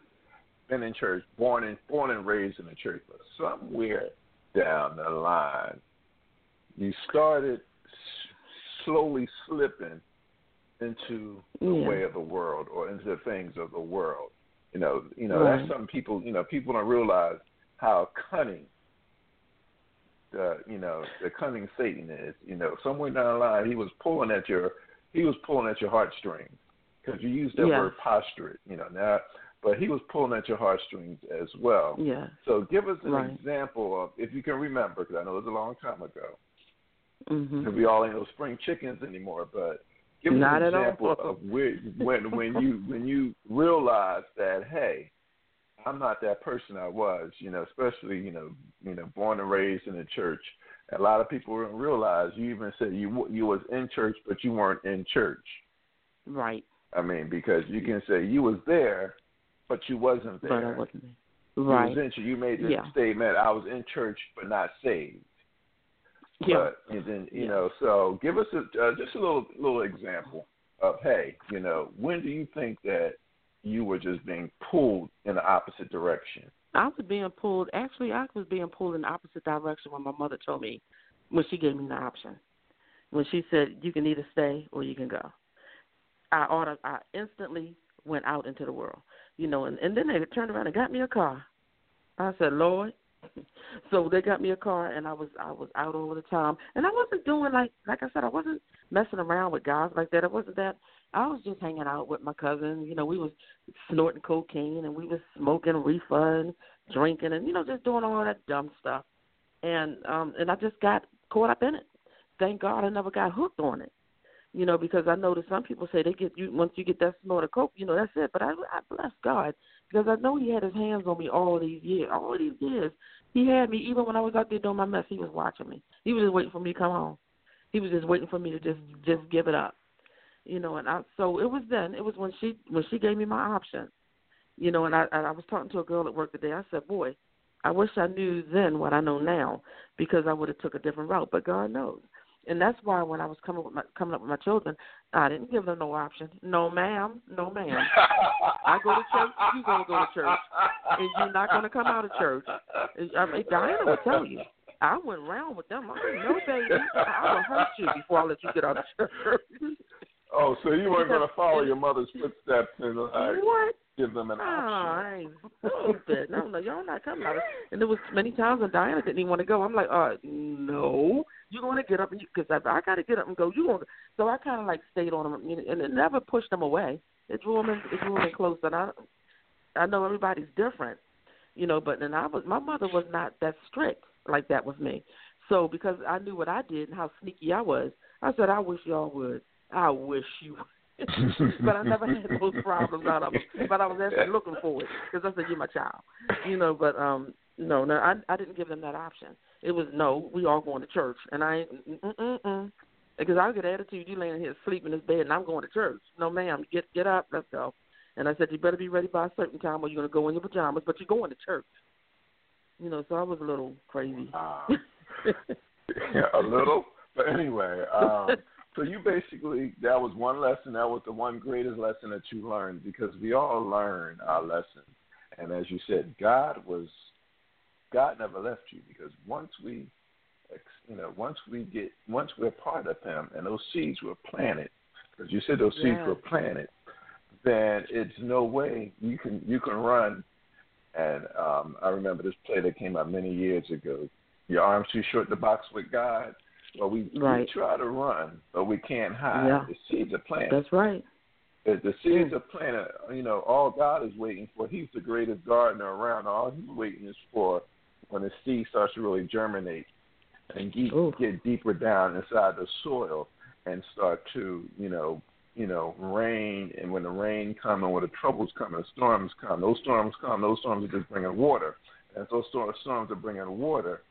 been in church, born and born and raised in the church, but somewhere down the line, you started s- slowly slipping into the Yeah. way of the world or into the things of the world. You know, you know Right. that's something people. You know, people don't realize how cunning the you know the cunning Satan is. You know, somewhere down the line, he was pulling at your he was pulling at your heartstrings because you used that Yes. word posturate. You know now, but he was pulling at your heartstrings as well. Yeah. So give us an Right. example of if you can remember, because I know it was a long time ago. Mhm. We all ain't no spring chickens anymore, but give us Not an all. example of where when when you when you realize that hey, I'm not that person I was, you know, especially you know you know born and raised in the church. A lot of people don't realize you even said you you was in church, but you weren't in church. Right. I mean, because you can say you was there, but you wasn't But I there. wasn't. You Right. was in church. You made the Yeah. statement, "I was in church, but not saved." Yeah. But and then you Yeah. know, so give us a uh, just a little little example of hey, you know, when do you think that you were just being pulled in the opposite direction? I was being pulled. Actually, I was being pulled in the opposite direction when my mother told me when she gave me the option. when she said you can either stay or you can go. I ordered. I instantly went out into the world, you know, and, and then they turned around and got me a car. I said, Lord. so they got me a car, and I was I was out all the time, and I wasn't doing like like I said, I wasn't messing around with guys like that. It wasn't that. I was just hanging out with my cousin. You know, we was snorting cocaine and we was smoking reefer drinking and you know just doing all that dumb stuff. And um and I just got caught up in it. Thank God I never got hooked on it. You know, because I know that some people say they get you once you get that snort of coke, you know, that's it. But I I bless God because I know He had His hands on me all these years. All these years, He had me. Even when I was out there doing my mess, He was watching me. He was just waiting for me to come home. He was just waiting for me to just just give it up you know, and I so it was then. It was when she when she gave me my option, you know, and I I was talking to a girl at work today. I said, boy, I wish I knew then what I know now because I would have took a different route. But God knows, and that's why when I was coming with my coming up with my children, I didn't give them no option. No, ma'am, no, ma'am. I go to church. You gonna go to church, and you're not gonna come out of church. I mean, Diana will tell you. I went around with them. I said, no, baby, I will hurt you before I let you get out of church. Oh, so you weren't going to follow your mother's footsteps and like what? give them an oh, option? Oh, stupid! No, no, y'all not coming out. Of, And there was many times when Diana didn't even want to go. I'm like, uh, no, you're going to get up and because I, I got to get up and go. You going? So I kind of like stayed on them, and it never pushed them away. It drew them, in, it drew them in close. And I, I know everybody's different, you know, but then I was, my mother was not that strict like that with me. So because I knew what I did and how sneaky I was, I said, I wish y'all would I wish you. but I never had those problems out of them. But I was actually looking for it because I said, "You're my child," you know. But um, no, no, I I didn't give them that option. It was no, we all going to church, and I ain't mm mm mm. Because I get attitude, you laying here sleeping in this bed, and I'm going to church. No, ma'am, get get up, let's go. And I said, you better be ready by a certain time, or you're going to go in your pajamas, but you're going to church. You know, so I was a little crazy. Uh, yeah, a little, but anyway. Um, so you basically that was one lesson. That was the one greatest lesson that you learned because we all learn our lessons. And as you said, God was God never left you because once we, you know, once we get once we're part of Him and those seeds were planted, because you said those seeds were planted, then it's no way you can you can run. And um, I remember this play that came out many years ago. Your arms too short to box with God well, we, right. we try to run, but we can't hide. Yeah. The seeds are planted. That's right. The, the seeds mm. are planted. You know, all God is waiting for. He's the greatest gardener around. All He's waiting is for when the seed starts to really germinate and get, get deeper down inside the soil and start to, you know, you know, rain. And when the rain comes and when the troubles come and the storms come, those storms come. Those storms are just bringing water. And those storms are bringing water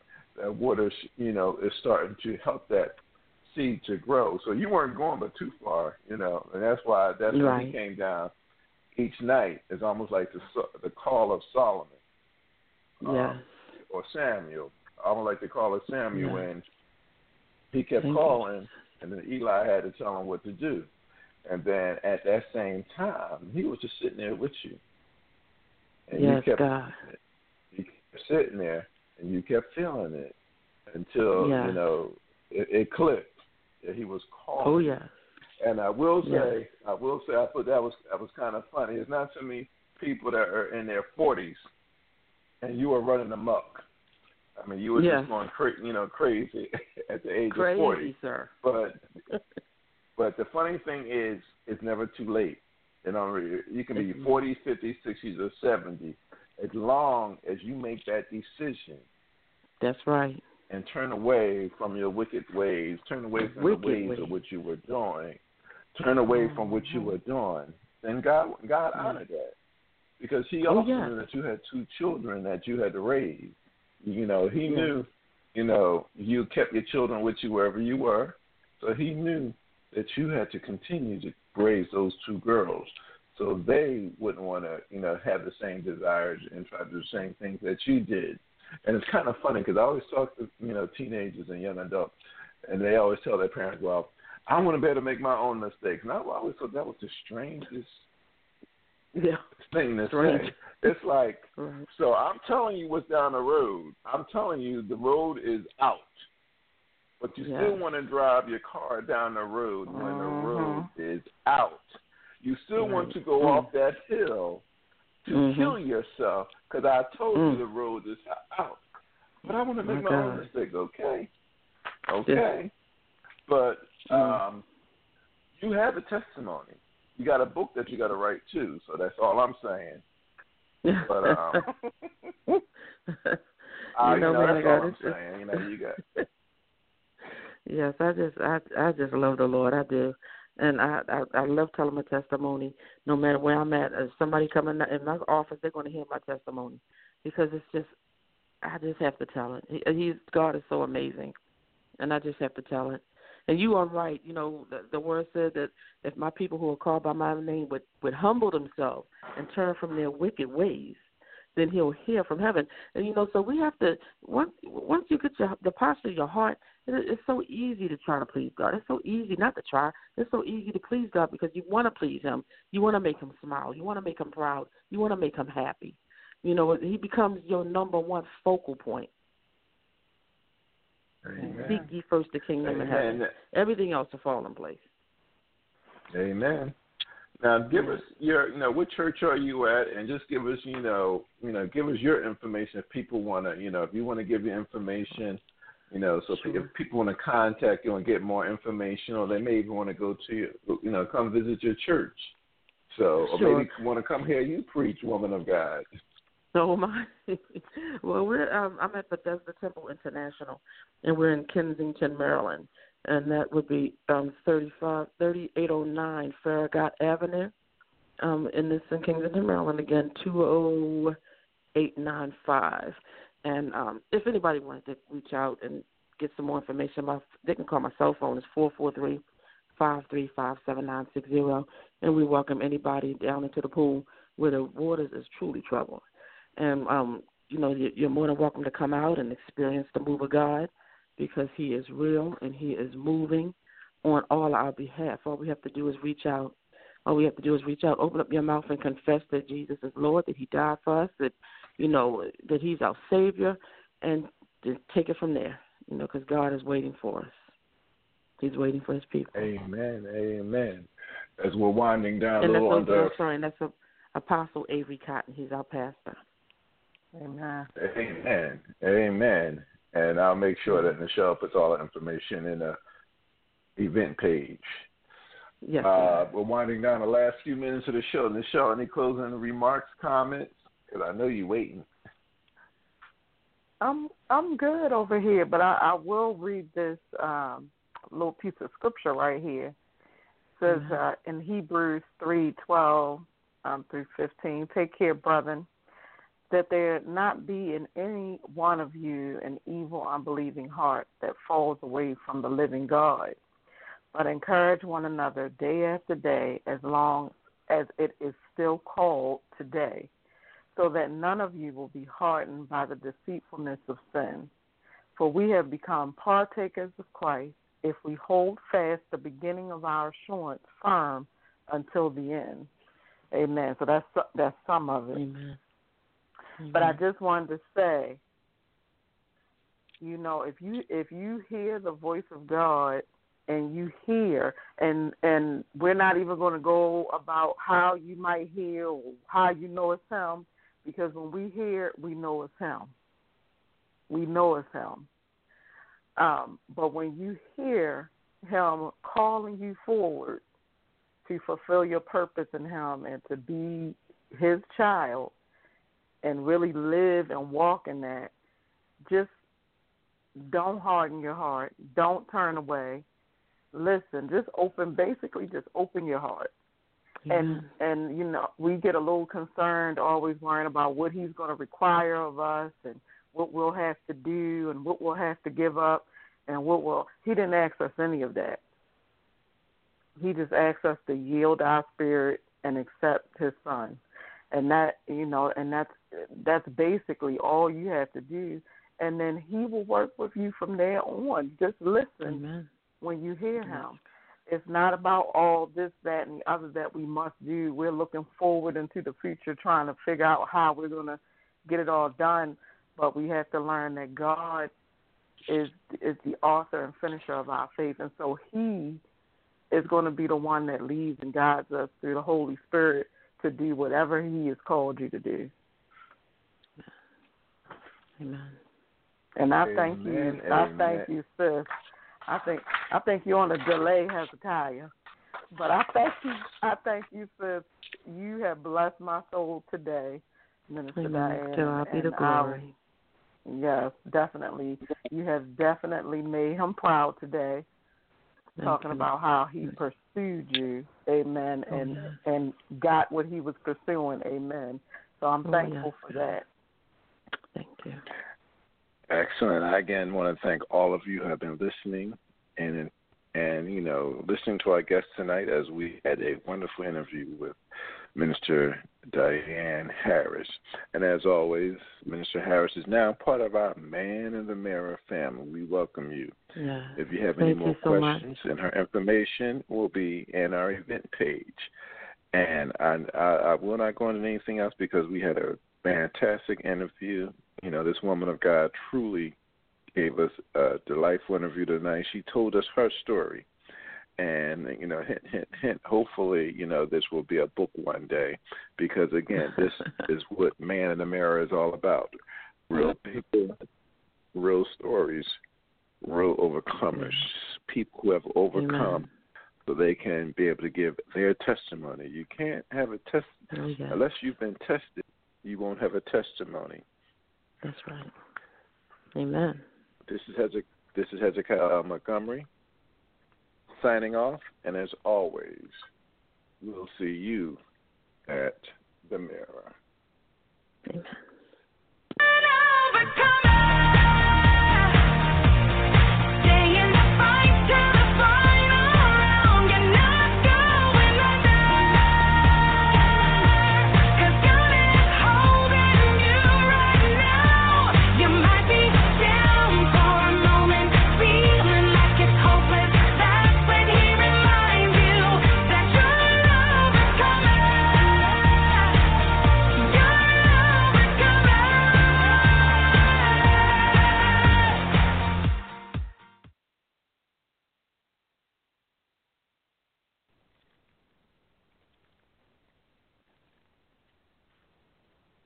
that water, you know, is starting to help that seed to grow. So you weren't going but too far, you know, and that's why that's right. when he came down each night. It's almost like the the call of Solomon, yeah, um, or Samuel. I would like to call it Samuel, yeah. and he kept Thank calling, you. and then Eli had to tell him what to do. And then at that same time, he was just sitting there with you. And yes, you kept, God. You kept sitting there and you kept feeling it until yeah. you know it, it clicked that he was calling. Oh yeah. And I will say, yes. I will say, I thought that was that was kind of funny. It's not too many people that are in their forties, and you were running amok. I mean, you were yes. just going cra- you know, crazy at the age crazy, of forty. sir. But but the funny thing is, it's never too late. You know, you can be forty, fifty, sixty, or seventy, as long as you make that decision that's right. And turn away from your wicked ways. Turn away from wicked the ways, ways, of what you were doing. Turn away mm-hmm. from what you were doing. Then God, God mm-hmm. honored that because He oh, also yeah. knew that you had two children that you had to raise. You know, He yeah. knew. You know, you kept your children with you wherever you were, so He knew that you had to continue to raise those two girls so they wouldn't want to, you know, have the same desires and try to do the same things that you did. And it's kind of funny because I always talk to you know teenagers and young adults, and they always tell their parents, "Well, I want to be able to make my own mistakes." And I always thought that was the strangest yeah. thing to Strange. say. It's like, right. so I'm telling you what's down the road. I'm telling you the road is out. but you Yeah. still want to drive your car down the road when the Mhm. road is out. You still want to go Mm. off that hill to Mhm. kill yourself because I told Mm. you the road is out. But I want to make My my, own mistake. Okay, okay. But Mm. um, you have a testimony. You got a book that you got to write too. So that's all I'm saying. But um, I, you know, man, that's I got all I'm it. saying. You know, you got. yes, I just I I just love the Lord. I do. And I, I I love telling my testimony. No matter where I'm at, if somebody coming in my office, they're going to hear my testimony because it's just I just have to tell it. He, he's God is so amazing, and I just have to tell it. And you are right. You know, the, the word said that if my people who are called by my name would would humble themselves and turn from their wicked ways, then He'll hear from heaven. And you know, so we have to once once you get your the posture of your heart, it, it's so easy to try to please God. It's so easy not to try. It's so easy to please God because you want to please Him. You want to make Him smile. You want to make Him proud. You want to make Him happy. You know, He becomes your number one focal point. Amen. Seek ye first the kingdom of heaven. Everything else will fall in place. Amen. Now, give us your, you know, what church are you at, and just give us, you know, you know, give us your information if people want to, you know, if you want to give your information, you know, so Sure. if people want to contact you and get more information, or they may even want to go to you, you know, come visit your church. So, or maybe want to come hear you preach, woman of God. So my well, we're um, I'm at Bethesda Temple International, and we're in Kensington, Maryland, and that would be um, 35, 3809 Farragut Avenue, um, in this in Kensington, Maryland. Again, two oh eight nine five. And um, if anybody wanted to reach out and get some more information, my they can call my cell phone. It's four four three five three five seven nine six zero, and we welcome anybody down into the pool where the waters is truly troubled and um, you know you- you're more than welcome to come out and experience the move of God because He is real and He is moving on all our behalf. All we have to do is reach out. All we have to do is reach out, open up your mouth, and confess that Jesus is Lord, that He died for us, that you know that He's our Savior, and take it from there. You know, because God is waiting for us. He's waiting for His people. Amen. Amen. As we're winding down and a that's little a, under. Sorry, and that's a, Apostle Avery Cotton. He's our pastor. Amen. Amen. Amen. And I'll make sure that Nichelle puts all the information in the event page. Yes. Uh, we're winding down the last few minutes of the show. Nichelle, any closing remarks, comments? Because I know you're waiting. I'm I'm good over here, but I, I will read this um, little piece of scripture right here. It says Mhm. uh, in Hebrews three twelve um, through fifteen, take care, brethren, that there not be in any one of you an evil, unbelieving heart that falls away from the living God, but encourage one another day after day, as long as it is still called today so that none of you will be hardened by the deceitfulness of sin. For we have become partakers of Christ if we hold fast the beginning of our assurance firm until the end. Amen. So that's that's some of it. Amen. But I just wanted to say, you know, if you if you hear the voice of God and you hear and and we're not even going to go about how you might hear or how you know it's him because when we hear we know it's him. We know it's him. Um, but when you hear him calling you forward to fulfill your purpose in him and to be his child, and really live and walk in that, just don't harden your heart. Don't turn away. Listen, just open basically just open your heart. And and you know, we get a little concerned always worrying about what he's gonna require of us and what we'll have to do and what we'll have to give up and what will he didn't ask us any of that. He just asked us to yield our spirit and accept his son and that you know and that's that's basically all you have to do. And then he will work with you from there on. Just listen Amen. when you hear him. It's not about all this that and the other that we must do. We're looking forward into the future trying to figure out how we're going to get it all done. But we have to learn that god is is the author and finisher of our faith, and so He is going to be the one that leads and guides us through the Holy Spirit to do whatever He has called you to do. Amen. And I Amen, thank you. amen. I thank you, sis. I think I think you're on a delay, Hezekiah. But I thank you. I thank you, sis. You have blessed my soul today, Minister Amen. Diane. To God be the and I- yes, definitely. You have definitely made him proud today, Thank talking you. about how he pursued you. Amen. Oh, and yes. and got what he was pursuing. Amen. So I'm Oh, thankful yes. for that. Thank you. Excellent. I again want to thank all of you who have been listening and and you know listening to our guests tonight as we had a wonderful interview with Minister Diane Harris. And as always, Minister Harris is now part of our Man in the Mirror family. We welcome you. Yeah. If you have any more so much. questions, and her information will be in our event page. And I, I, I will not go into anything else because we had a fantastic interview. You know, this woman of God truly gave us a delightful interview tonight. She told us her story. And, you know, hint, hint, hint, hopefully, you know, this will be a book one day because, again, this is what Man in the Mirror is all about. Real people, real stories, real overcomers, people who have overcome Amen. so they can be able to give their testimony. You can't have a test Oh, unless you've been tested. You won't have a testimony. That's right. Amen. This is Hezek, this is Hezekiah uh, Montgomery signing off, and as always, we'll see you at the mirror. Amen.